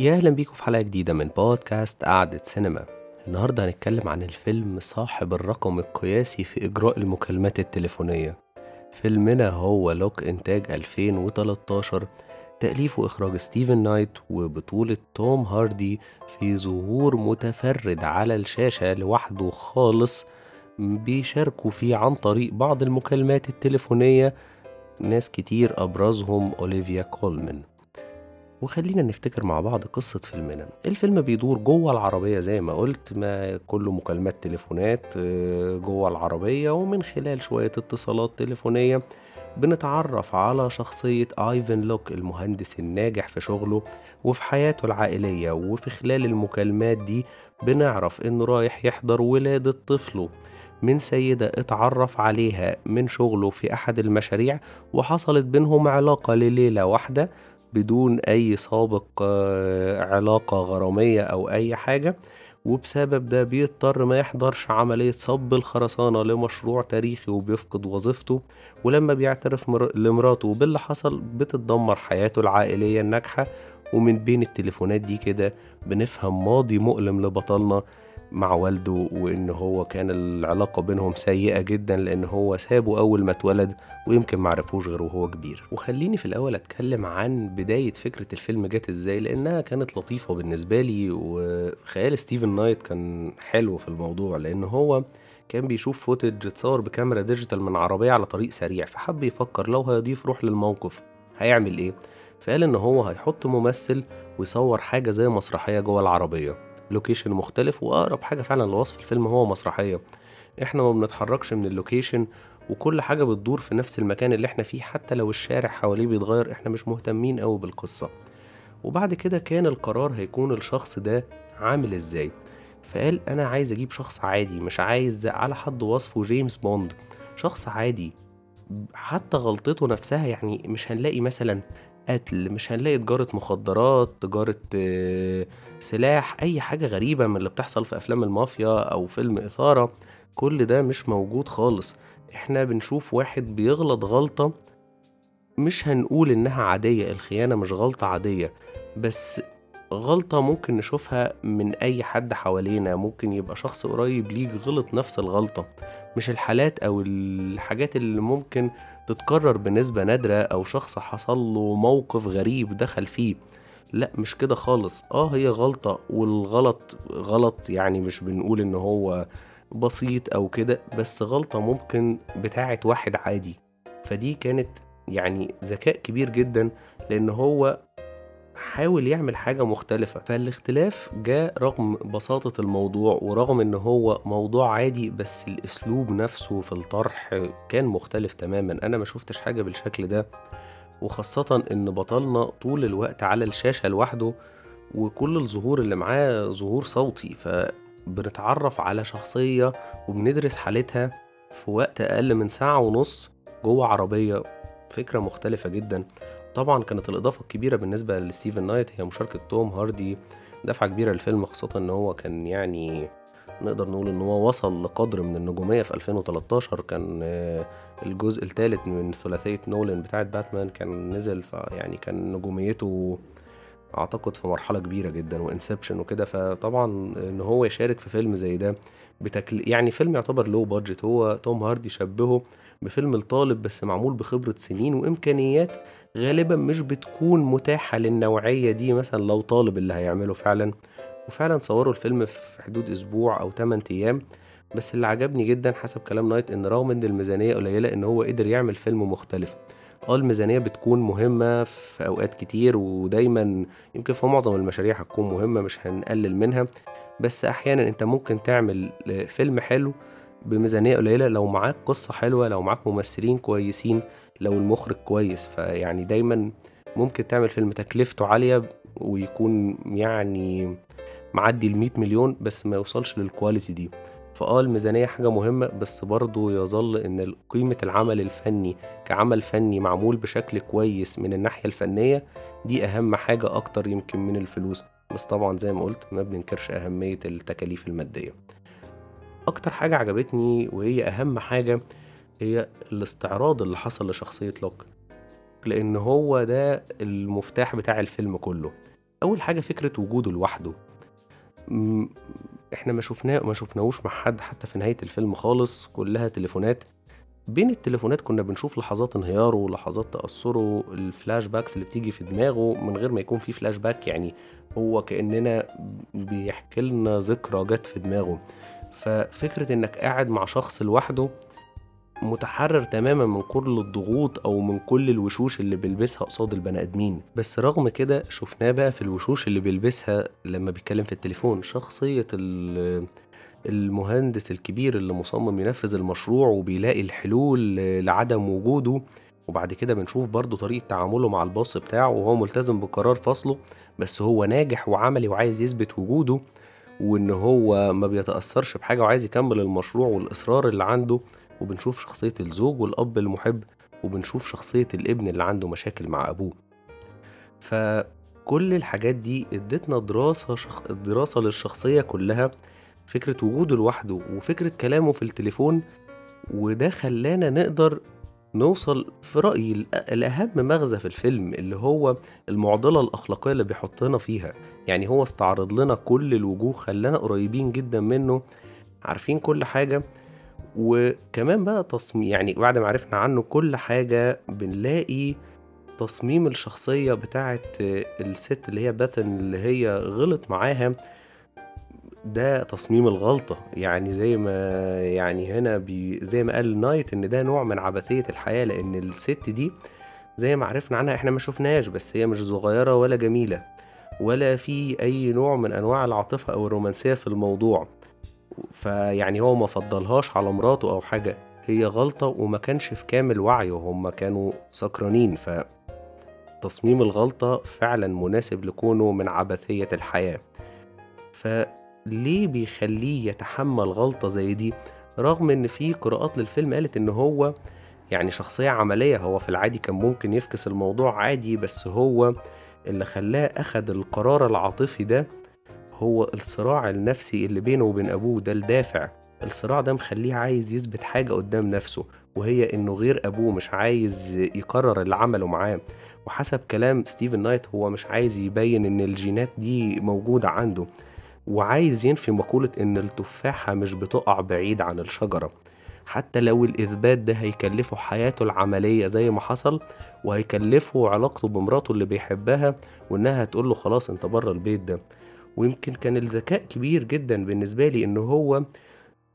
يا أهلا بيكم في حلقة جديدة من بودكاست قعدة سينما. النهاردة هنتكلم عن الفيلم صاحب الرقم القياسي في إجراء المكالمات التليفونية. فيلمنا هو لوك إنتاج 2013 تأليف وإخراج ستيفن نايت وبطولة توم هاردي في ظهور متفرد على الشاشة لوحده خالص بيشاركوا فيه عن طريق بعض المكالمات التليفونية. ناس كتير أبرزهم أوليفيا كولمان وخلينا نفتكر مع بعض قصة فيلمنا. الفيلم بيدور جوه العربية زي ما قلت ما كله مكالمات تليفونات آه، جوه العربية ومن خلال شوية اتصالات تليفونية بنتعرف على شخصية آيفن لوك المهندس الناجح في شغله وفي حياته العائلية. وفي خلال المكالمات دي بنعرف إنه رايح يحضر ولادة طفله من سيدة اتعرف عليها من شغله في أحد المشاريع وحصلت بينهم علاقة لليلة واحدة بدون أي سابق آه، علاقة غرامية أو أي حاجة. وبسبب ده بيضطر ما يحضرش عملية صب الخرسانة لمشروع تاريخي وبيفقد وظيفته. ولما بيعترف مر... لمراته باللي حصل بتتدمر حياته العائلية الناجحة. ومن بين التليفونات دي كده بنفهم ماضي مؤلم لبطلنا. مع والده وإن هو كان العلاقة بينهم سيئة جدا لأن هو سابه أول ما اتولد ويمكن معرفوش غير وهو كبير. وخليني في الأول أتكلم عن بداية فكرة الفيلم جت إزاي لأنها كانت لطيفة بالنسبة لي وخيال ستيفن نايت كان حلو في الموضوع لأن هو كان بيشوف footage اتصور بكاميرا digital من عربية على طريق سريع فحب يفكر لو هيضيف روح للموقف هيعمل إيه؟ فقال إن هو هيحط ممثل ويصور حاجة زي مسرحية جوه العربية. location مختلف وأقرب حاجة فعلا لوصف الفيلم هو مسرحية. إحنا ما بنتحركش من ال location وكل حاجة بتدور في نفس المكان اللي إحنا فيه حتى لو الشارع حواليه بيتغير إحنا مش مهتمين قوي بالقصة. وبعد كده كان القرار هيكون الشخص ده عامل إزاي. فقال أنا عايز أجيب شخص عادي مش عايز على حد وصفه جيمس بوند. شخص عادي حتى غلطته نفسها يعني مش هنلاقي مثلا قتل مش هنلاقي تجارة مخدرات تجارة آه، سلاح أي حاجة غريبة من اللي بتحصل في أفلام المافيا أو فيلم إثارة كل ده مش موجود خالص. إحنا بنشوف واحد بيغلط غلطة مش هنقول إنها عادية الخيانة مش غلطة عادية بس غلطة ممكن نشوفها من أي حد حوالينا ممكن يبقى شخص قريب ليك غلط نفس الغلطة. مش الحالات أو الحاجات اللي ممكن تتكرر بنسبة نادرة أو شخص حصل له موقف غريب دخل فيه. لا مش كده خالص. آه هي غلطة والغلط غلط يعني مش بنقول إن هو بسيط أو كده بس غلطة ممكن بتاعت واحد عادي. فدي كانت يعني ذكاء كبير جدا لأن هو حاول يعمل حاجة مختلفة. فالاختلاف جاء رغم بساطة الموضوع ورغم إن هو موضوع عادي بس الأسلوب نفسه في الطرح كان مختلف تماما. أنا ما شفتش حاجة بالشكل ده وخاصة إن بطلنا طول الوقت على الشاشة لوحده وكل الظهور اللي معاه ظهور صوتي. فبنتعرف على شخصية وبندرس حالتها في وقت أقل من ساعة ونص جوه عربية. فكرة مختلفة جدا. طبعا كانت الإضافة الكبيرة بالنسبة لستيفن نايت هي مشاركة توم هاردي دفعة كبيرة للفيلم خاصة إن هو كان يعني نقدر نقول إن هو وصل لقدر من النجومية في 2013 كان آه، الجزء الثالث من ثلاثية نولان بتاعت باتمان كان نزل فيعني كان نجوميته أعتقد في مرحلة كبيرة جدا وإنسبشن وكده فطبعا إن هو يشارك في فيلم زي ده بتكل... يعني فيلم يعتبر لو بادجت هو توم هاردي شبهه بفيلم الطالب بس معمول بخبرة سنين وإمكانيات غالبا مش بتكون متاحة للنوعية دي مثلا لو طالب اللي هيعمله فعلا. وفعلا صوروا الفيلم في حدود أسبوع أو 8 أيام. بس اللي عجبني جدا حسب كلام نايت إن رغم إن الميزانية قليلة إن هو قدر يعمل فيلم مختلف. آه الميزانية بتكون مهمة في أوقات كتير ودايما يمكن في معظم المشاريع هتكون مهمة مش هنقلل منها. بس أحيانا أنت ممكن تعمل فيلم حلو بميزانية قليلة لو معاك قصة حلوة لو معاك ممثلين كويسين لو المخرج كويس. فيعني دايما ممكن تعمل فيلم تكلفته عالية ويكون يعني معدي المية مليون بس ما يوصلش للكواليتي دي. فآه الميزانية حاجة مهمة بس برضه يظل إن قيمة العمل الفني كعمل فني معمول بشكل كويس من الناحية الفنية دي أهم حاجة أكتر يمكن من الفلوس. بس طبعا زي ما قلت ما بننكرش أهمية التكاليف المادية. أكتر حاجة عجبتني وهي أهم حاجة هي الاستعراض اللي حصل لشخصية لوك لأن هو ده المفتاح بتاع الفيلم كله. أول حاجة فكرة وجوده لوحده. إحنا ما شفناه ما شفناهوش مع حد حتى في نهاية الفيلم خالص كلها تليفونات. بين التليفونات كنا بنشوف لحظات انهياره لحظات تأثره ال flashbacks اللي بتيجي في دماغه من غير ما يكون في فلاش باك يعني هو كأننا بيحكي لنا ذكرى جت في دماغه. ففكرة إنك قاعد مع شخص لوحده متحرر تماما من كل الضغوط أو من كل الوشوش اللي بيلبسها قصاد البني آدمين. بس رغم كده شفناه بقى في الوشوش اللي بيلبسها لما بيتكلم في التليفون شخصية ال- المهندس الكبير اللي مصمم ينفذ المشروع وبيلاقي الحلول لعدم وجوده. وبعد كده بنشوف برضه طريقة تعامله مع الباص بتاعه وهو ملتزم بقرار فصله بس هو ناجح وعملي وعايز يثبت وجوده. وإن هو ما بيتأثرش بحاجة وعايز يكمل المشروع والإصرار اللي عنده وبنشوف شخصية الزوج والأب المحب وبنشوف شخصية الابن اللي عنده مشاكل مع أبوه. فكل الحاجات دي ادتنا دراسة شخ... دراسة للشخصية كلها فكرة وجوده لوحده وفكرة كلامه في التليفون وده خلانا نقدر نوصل في رأيي الأ- الأهم مغزى في الفيلم اللي هو المعضلة الأخلاقية اللي بيحطنا فيها. يعني هو استعرض لنا كل الوجوه خلانا قريبين جدا منه عارفين كل حاجة. وكمان بقى تصميم يعني بعد ما عرفنا عنه كل حاجة بنلاقي تصميم الشخصية بتاعت الست اللي هي باثن اللي هي غلط معاها. ده تصميم الغلطة. يعني زي ما يعني هنا بي زي ما قال نايت إن ده نوع من عبثية الحياة لأن الست دي زي ما عرفنا عنها إحنا ما شفناهاش بس هي مش صغيرة ولا جميلة ولا في أي نوع من أنواع العاطفة أو الرومانسية في الموضوع. فيعني هو ما فضلهاش على مراته أو حاجة. هي غلطة وما كانش في كامل وعيه هم كانوا سكرانين. ف تصميم الغلطة فعلا مناسب لكونه من عبثية الحياة. فليه بيخليه يتحمل غلطة زي دي؟ رغم إن في قراءات للفيلم قالت إن هو يعني شخصية عملية هو في العادي كان ممكن يفكس الموضوع عادي بس هو اللي خلاه أخد القرار العاطفي ده هو الصراع النفسي اللي بينه وبين أبوه ده الدافع. الصراع ده مخليه عايز يثبت حاجة قدام نفسه وهي إنه غير أبوه مش عايز يكرر اللي عمله معاه. وحسب كلام ستيفن نايت هو مش عايز يبين إن الجينات دي موجودة عنده. وعايز ينفي مقولة إن التفاحة مش بتقع بعيد عن الشجرة. حتى لو الإثبات ده هيكلفه حياته العملية زي ما حصل وهيكلفه علاقته بمراته اللي بيحبها وإنها هتقول له خلاص أنت بره البيت ده. ويمكن كان الذكاء كبير جدا بالنسبة لي إن هو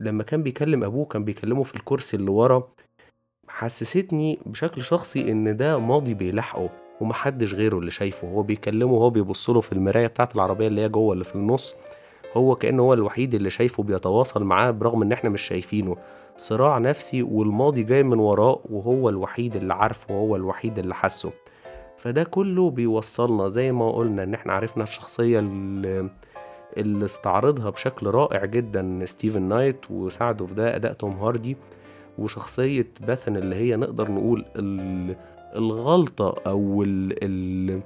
لما كان بيكلم أبوه كان بيكلمه في الكرسي اللي ورا حسستني بشكل شخصي إن ده ماضي بيلاحقه ومحدش غيره اللي شايفه. هو بيكلمه وهو بيبصله في المراية بتاعة العربية اللي هي جوه اللي في النص. هو كأنه هو الوحيد اللي شايفه بيتواصل معاه برغم إن إحنا مش شايفينه. صراع نفسي والماضي جاي من وراه وهو الوحيد اللي عارفه وهو الوحيد اللي حسه فده كله بيوصلنا زي ما قلنا إن إحنا عرفنا الشخصية اللي, اللي استعرضها بشكل رائع جدا ستيفن نايت وساعده في ده أداء توم هاردي. وشخصية Bethan اللي هي نقدر نقول الغلطة ال-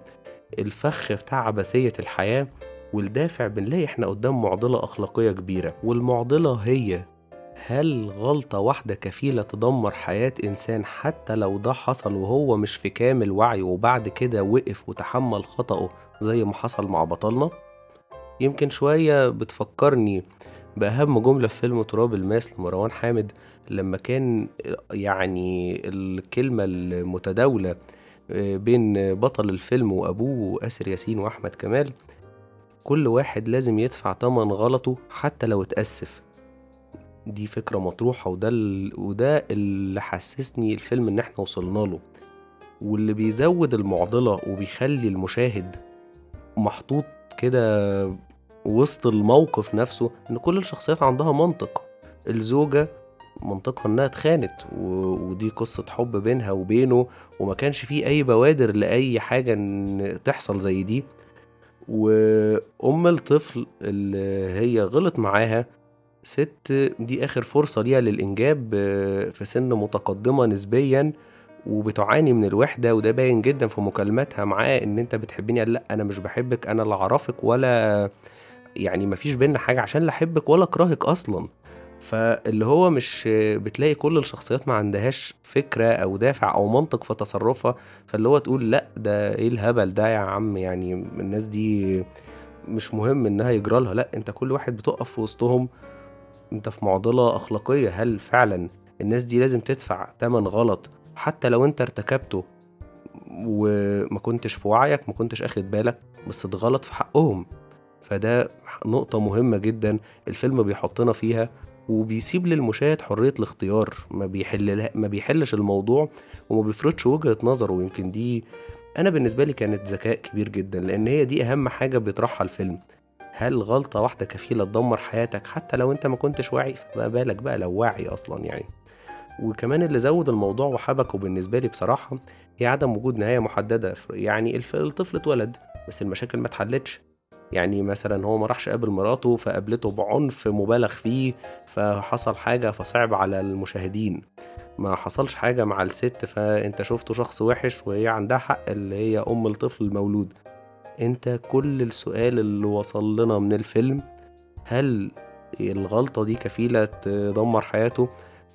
الفخ بتاع عبثية الحياة والدافع بنلاقي إحنا قدام معضلة أخلاقية كبيرة والمعضلة هي هل غلطة واحدة كفيلة تدمر حياة إنسان حتى لو ده حصل وهو مش في كامل وعيه وبعد كده وقف وتحمل خطأه زي ما حصل مع بطلنا؟ يمكن شوية بتفكرني بأهم جملة في فيلم تراب الماس لمروان حامد لما كان يعني الكلمة المتداولة بين بطل الفيلم وأبوه آسر ياسين وأحمد كمال كل واحد لازم يدفع تمن غلطه حتى لو اتأسف. دي فكرة مطروحة وده ال... وده اللي حسسني الفيلم إن إحنا وصلنا له. واللي بيزود المعضلة وبيخلي المشاهد محطوط كده وسط الموقف نفسه إن كل الشخصيات عندها منطق الزوجة منطقها إنها اتخانت. ودي قصة حب بينها وبينه وما كانش فيه أي بوادر لأي حاجة إن تحصل زي دي وأم الطفل اللي هي غلط معاها ست دي آخر فرصة ليها للإنجاب في سن متقدمة نسبيا وبتعاني من الوحدة وده باين جدا في مكالماتها معاه إن أنت بتحبني قال لأ أنا مش بحبك أنا لا أعرفك ولا يعني مفيش بينا حاجة عشان لا أحبك ولا أكرهك أصلا. فاللي هو مش بتلاقي كل الشخصيات ما عندهاش فكرة أو دافع أو منطق في تصرفها فاللي هو تقول لأ ده إيه الهبل ده يا عم؟ يعني الناس دي مش مهم إنها يجرالها لأ أنت كل واحد بتقف في وسطهم. أنت في معضلة أخلاقية. هل فعلا الناس دي لازم تدفع تمن غلط حتى لو أنت ارتكبته وما كنتش في وعيك ما كنتش أخد بالك بس ده غلط في حقهم؟ فده نقطة مهمة جدا الفيلم بيحطنا فيها وبيسيب للمشاهد حرية الاختيار. ما بيحل ما بيحلش الموضوع وما بيفرضش وجهة نظره. ويمكن دي أنا بالنسبة لي كانت ذكاء كبير جدا لأن هي دي أهم حاجة بيطرحها الفيلم. هل غلطة واحدة كفيلة تدمر حياتك حتى لو أنت ما كنتش واعي؟ فما بالك بقى لو واعي أصلا يعني. وكمان اللي زود الموضوع وحبكه بالنسبة لي بصراحة هي عدم وجود نهاية محددة. يعني الطفل اتولد بس المشاكل ما اتحلتش. يعني مثلا هو ما راحش قابل مراته فقابلته بعنف مبالغ فيه فحصل حاجة فصعب على المشاهدين. ما حصلش حاجة مع الست فأنت شفته شخص وحش وهي عندها حق اللي هي أم الطفل المولود. أنت كل السؤال اللي وصل لنا من الفيلم هل الغلطة دي كفيلة تدمر حياته؟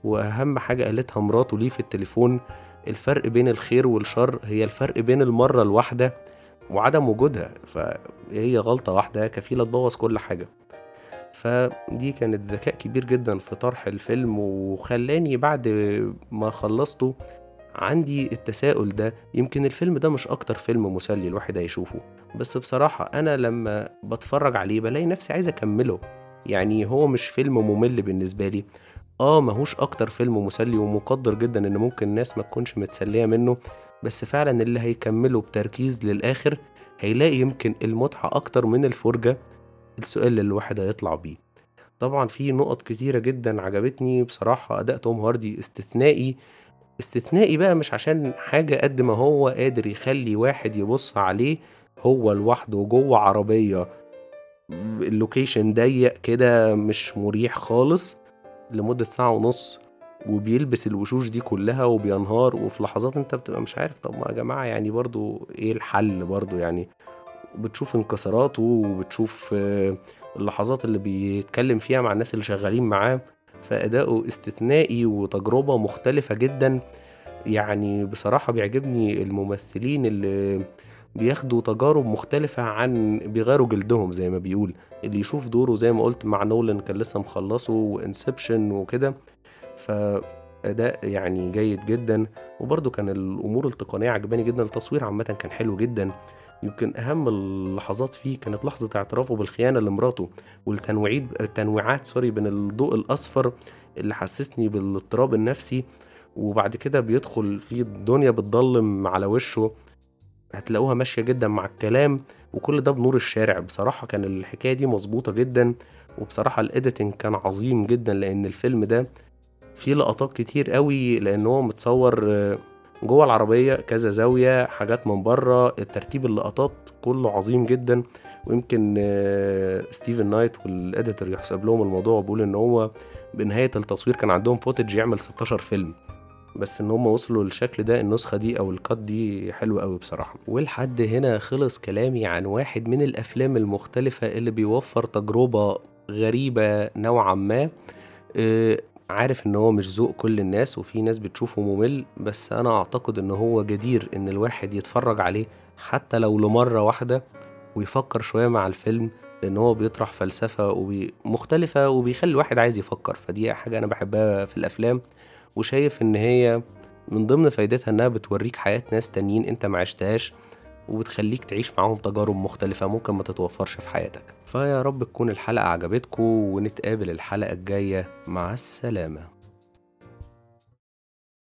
وأهم حاجة قالتها مراته ليه في التليفون الفرق بين الخير والشر هي الفرق بين المرة الواحدة وعدم وجودها فهي غلطة واحدة كفيلة تبوظ كل حاجة. فدي كانت ذكاء كبير جدا في طرح الفيلم وخلاني بعد ما خلصته عندي التساؤل ده. يمكن الفيلم ده مش أكتر فيلم مسلي الواحد هيشوفه بس بصراحة أنا لما بتفرج عليه بلاقي نفسي عايز أكمله. يعني هو مش فيلم ممل بالنسبة لي. آه ماهوش أكتر فيلم مسلي ومقدر جدا إن ممكن الناس ما تكونش متسلية منه. بس فعلا اللي هيكمله بتركيز للآخر هيلاقي يمكن المتعة أكتر من الفرجة السؤال اللي الواحد هيطلع بيه. طبعا في نقط كتيرة جدا عجبتني بصراحة أداء توم هاردي استثنائي. استثنائي بقى مش عشان حاجة قد ما هو قادر يخلي واحد يبص عليه هو لوحده جوه عربية. اللوكيشن ضيق كده مش مريح خالص. لمدة ساعة ونص وبيلبس الوشوش دي كلها وبينهار وفي لحظات انت بتبقى مش عارف طب ما يا جماعة يعني برضو إيه الحل برضو يعني؟ بتشوف انكساراته وبتشوف آه، اللحظات اللي بيتكلم فيها مع الناس اللي شغالين معاه فأداؤه استثنائي وتجربة مختلفة جدا. يعني بصراحة بيعجبني الممثلين اللي بياخدوا تجارب مختلفة عن بيغيروا جلدهم زي ما بيقول. اللي يشوف دوره زي ما قلت مع نولان كان لسه مخلصه و Inception وكده فأداء يعني جيد جدا وبرده كان الأمور التقنية عجباني جدا التصوير عامة كان حلو جدا. يمكن أهم اللحظات فيه كانت لحظة اعترافه بالخيانة لمراته والتنويعات التنويعات sorry بين الضوء الأصفر اللي حسسني بالاضطراب النفسي وبعد كده بيدخل في الدنيا بتضلم على وشه. هتلاقوها ماشية جدا مع الكلام وكل ده بنور الشارع. بصراحة كان الحكاية دي مظبوطة جدا وبصراحة الإيديتنج كان عظيم جدا لأن الفيلم ده فيه لقطات كتير قوي لأن هو متصور جوه العربية كذا زاوية حاجات من بره الترتيب اللقطات كله عظيم جدا. ويمكن ستيفن نايت وال editor يحسب لهم الموضوع وبيقول إن هو بنهاية التصوير كان عندهم footage يعمل 16 فيلم. بس إن هم وصلوا للشكل ده النسخة دي أو ال cut دي حلوة قوي بصراحة. ولحد هنا خلص كلامي عن واحد من الأفلام المختلفة اللي بيوفر تجربة غريبة نوعا ما. آه، عارف إن هو مش ذوق كل الناس وفي ناس بتشوفه ممل بس أنا أعتقد إن هو جدير إن الواحد يتفرج عليه حتى لو لمرة واحدة ويفكر شوية مع الفيلم لأن هو بيطرح فلسفة مختلفة وبيخلي الواحد عايز يفكر فدي حاجة أنا بحبها في الأفلام. وشايف إن هي من ضمن فايدتها إنها بتوريك حياة ناس تانيين أنت معشتهاش وبتخليك تعيش معاهم تجارب مختلفة ممكن ما تتوفرش في حياتك. فيا رب تكون الحلقة عجبتكم ونتقابل الحلقة الجاية. مع السلامة.